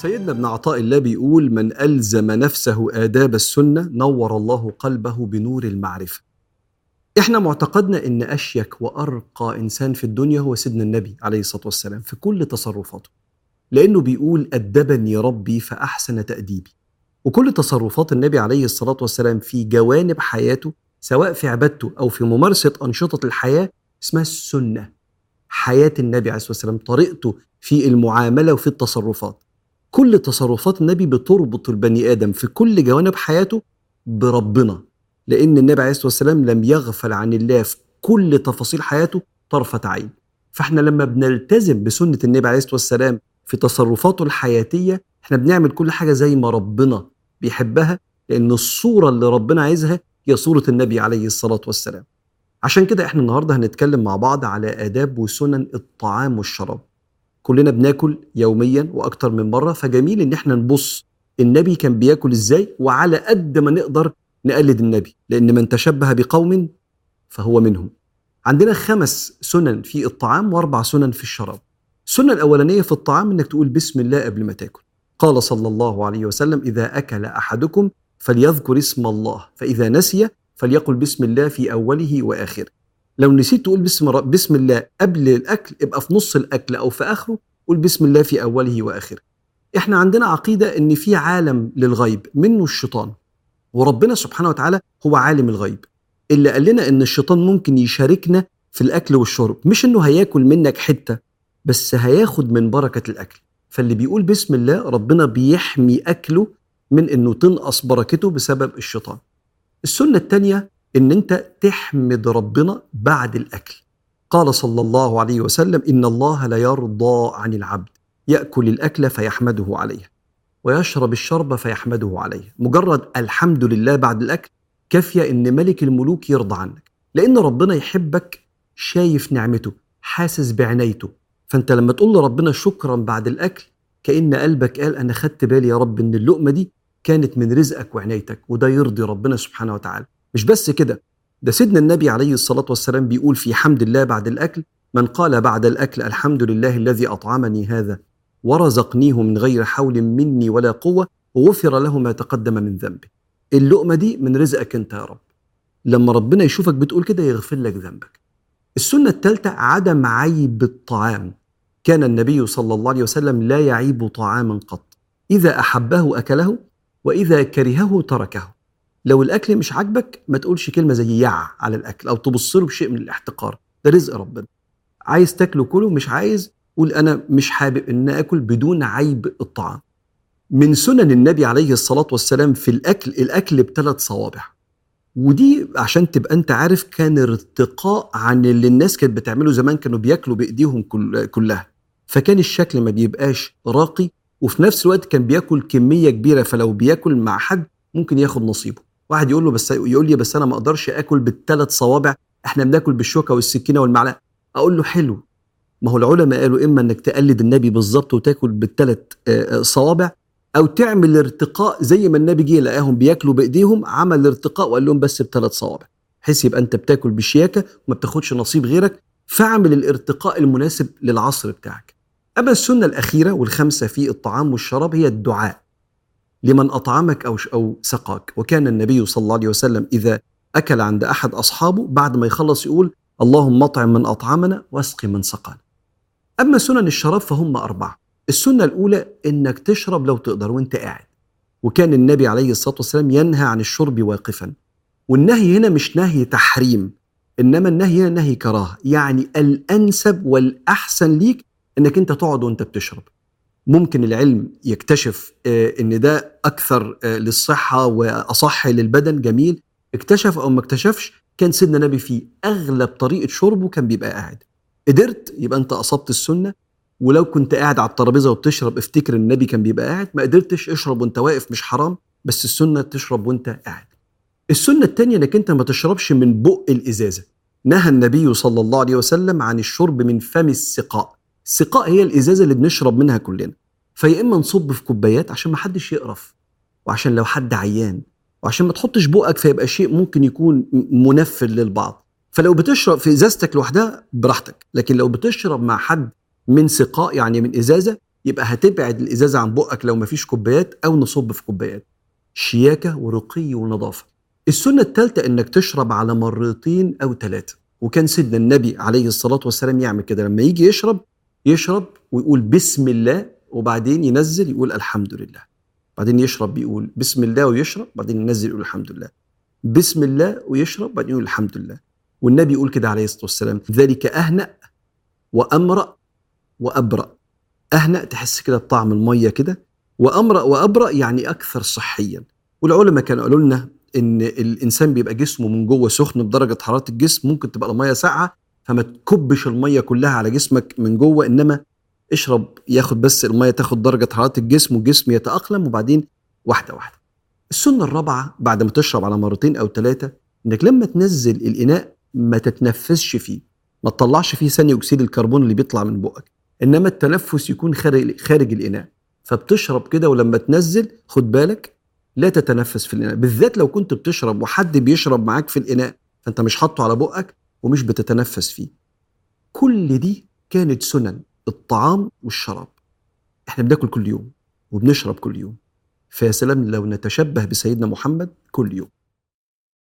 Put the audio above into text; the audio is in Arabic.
سيدنا ابن عطاء الله بيقول من ألزم نفسه آداب السنة نور الله قلبه بنور المعرفة. إحنا معتقدنا إن أشيك وأرقى إنسان في الدنيا هو سيدنا النبي عليه الصلاة والسلام في كل تصرفاته. لأنه بيقول أدبني ربي فأحسن تأديبي. وكل تصرفات النبي عليه الصلاة والسلام في جوانب حياته سواء في عبادته أو في ممارسة أنشطة الحياة اسمها السنة. حياة النبي عليه الصلاة والسلام طريقته في المعاملة وفي التصرفات. كل تصرفات النبي بتربط البني آدم في كل جوانب حياته بربنا. لأن النبي عليه الصلاة والسلام لم يغفل عن الله في كل تفاصيل حياته طرفة عين. فإحنا لما بنلتزم بسنة النبي عليه الصلاة والسلام في تصرفاته الحياتية إحنا بنعمل كل حاجة زي ما ربنا بيحبها لأن الصورة اللي ربنا عايزها هي صورة النبي عليه الصلاة والسلام. عشان كده إحنا النهارده هنتكلم مع بعض على آداب وسنن الطعام والشراب. كلنا بناكل يوميا وأكتر من مرة فجميل إن إحنا نبص النبي كان بياكل إزاي وعلى قد ما نقدر نقلد النبي لأن من تشبه بقوم فهو منهم. عندنا خمس سنن في الطعام وأربع سنن في الشراب. السنة الأولانية في الطعام إنك تقول بسم الله قبل ما تاكل. قال صلى الله عليه وسلم إذا أكل أحدكم فليذكر اسم الله فإذا نسي فليقل بسم الله في أوله وآخره. لو نسيت تقول بسم بسم الله قبل الأكل ابقى في نص الأكل أو في آخره قول بسم الله في أوله وآخره. إحنا عندنا عقيدة إن في عالم للغيب منه الشيطان وربنا سبحانه وتعالى هو عالم الغيب. اللي قال لنا إن الشيطان ممكن يشاركنا في الأكل والشرب مش إنه هياكل منك حتة بس هياخد من بركة الأكل. فاللي بيقول بسم الله ربنا بيحمي أكله من إنه تنقص بركته بسبب الشيطان. السنة الثانية إن أنت تحمد ربنا بعد الأكل. قال صلى الله عليه وسلم إن الله لا يرضى عن العبد. يأكل الأكل فيحمده عليه ويشرب الشرب فيحمده عليه. مجرد الحمد لله بعد الأكل كافية إن ملك الملوك يرضى عنك. لأن ربنا يحبك شايف نعمته حاسس بعنايته. فأنت لما تقول لربنا شكرا بعد الأكل كأن قلبك قال أنا خدت بالي يا رب إن اللقمة دي كانت من رزقك وعنايتك وده يرضي ربنا سبحانه وتعالى. مش بس كده ده سيدنا النبي عليه الصلاة والسلام بيقول في حمد الله بعد الأكل من قال بعد الأكل الحمد لله الذي أطعمني هذا ورزقنيه من غير حول مني ولا قوة غفر له ما تقدم من ذنبه. اللقمة دي من رزقك أنت يا رب. لما ربنا يشوفك بتقول كده يغفر لك ذنبك. السنة الثالثة عدم عيب الطعام. كان النبي صلى الله عليه وسلم لا يعيب طعاما قط. إذا أحبه أكله وإذا كرهه تركه. لو الأكل مش عاجبك ما تقولش كلمة زي يع على الأكل أو تبص له بشيء من الاحتقار. ده رزق ربنا. عايز تاكله كله مش عايز قول أنا مش حابب إن آكل بدون عيب الطعام. من سنن النبي عليه الصلاة والسلام في الأكل الأكل بثلاث صوابع. ودي عشان تبقى أنت عارف كان ارتقاء عن اللي الناس كانت بتعمله زمان كانوا بياكلوا بإيديهم كل كلها. فكان الشكل ما بيبقاش راقي وفي نفس الوقت كان بياكل كمية كبيرة فلو بياكل مع حد ممكن ياخد نصيبه. واحد يقول له بس يقول لي بس أنا ما أقدرش آكل بالثلاث صوابع إحنا بناكل بالشوكة والسكينة والمعلقة. أقول له حلو. ما هو العلماء قالوا إما إنك تقلد النبي بالظبط وتاكل بالثلاث صوابع أو تعمل ارتقاء زي ما النبي جه لقاهم بياكلوا بإيديهم عمل ارتقاء وقال لهم بس بثلاث صوابع. بحيث يبقى أنت بتاكل بشياكة وما بتاخدش نصيب غيرك فاعمل الارتقاء المناسب للعصر بتاعك. أما السنة الأخيرة والخامسة في الطعام والشراب هي الدعاء. لمن أطعمك أو أو سقاك. وكان النبي صلى الله عليه وسلم إذا أكل عند أحد أصحابه بعد ما يخلص يقول اللهم اطعم من أطعمنا واسقي من سقانا. أما سنن الشراب فهم أربعة. السنة الأولى إنك تشرب لو تقدر وإنت قاعد. وكان النبي عليه الصلاة والسلام ينهى عن الشرب واقفا. والنهي هنا مش نهي تحريم إنما النهي هنا نهي كراهة. يعني الأنسب والأحسن ليك إنك أنت تقعد وأنت بتشرب. ممكن العلم يكتشف إن ده أكثر للصحة وأصح للبدن جميل. اكتشف أو ما اكتشفش كان سيدنا النبي في أغلب طريقة شربه كان بيبقى قاعد. قدرت يبقى أنت أصبت السنة ولو كنت قاعد على الترابيزة وبتشرب افتكر النبي كان بيبقى قاعد. ما قدرتش اشرب وأنت واقف مش حرام بس السنة تشرب وأنت قاعد. السنة الثانية إنك أنت ما تشربش من بق الإزازة. نهى النبي صلى الله عليه وسلم عن الشرب من فم السقاء. السقاء هي الإزازة اللي بنشرب منها كلنا. فيا إما نصب في كوبايات عشان ما حدش يقرف وعشان لو حد عيان وعشان ما تحطش بقك فيبقى شيء ممكن يكون منفر للبعض. فلو بتشرب في إزازتك لوحدها براحتك لكن لو بتشرب مع حد من سقاء يعني من إزازة يبقى هتبعد الإزازة عن بقك لو مفيش كوبايات أو نصب في كوبايات. شياكة ورقي ونظافة. السنة الثالثه إنك تشرب على مرتين أو ثلاثة وكان سيدنا النبي عليه الصلاة والسلام يعمل كده لما يجي يشرب يشرب ويقول بسم الله وبعدين ينزل يقول الحمد لله. بعدين يشرب بيقول بسم الله ويشرب بعدين ينزل يقول الحمد لله. بسم الله ويشرب بعدين يقول الحمد لله. والنبي يقول كده عليه الصلاة والسلام ذلك أهنأ وأمرأ وأبرأ. أهنأ تحس كده بطعم المية كده. وأمرأ وأبرأ يعني أكثر صحيا. والعلماء كانوا قالوا لنا إن الإنسان بيبقى جسمه من جوه سخن بدرجة حرارة الجسم ممكن تبقى المية ساقعة فما تكبش المية كلها على جسمك من جوه إنما اشرب ياخد بس المية تاخد درجة حرارة الجسم والجسم يتأقلم وبعدين واحدة واحدة. السنة الرابعة بعد ما تشرب على مرتين أو ثلاثة إنك لما تنزل الإناء ما تتنفسش فيه ما تطلعش فيه ثاني أكسيد الكربون اللي بيطلع من بقك. إنما التنفس يكون خارج خارج الإناء. فبتشرب كده ولما تنزل خد بالك لا تتنفس في الإناء. بالذات لو كنت بتشرب وحد بيشرب معاك في الإناء فأنت مش حاطه على بقك ومش بتتنفس فيه. كل دي كانت سنن. الطعام والشراب. إحنا بناكل كل يوم وبنشرب كل يوم. فيا سلام لو نتشبه بسيدنا محمد كل يوم.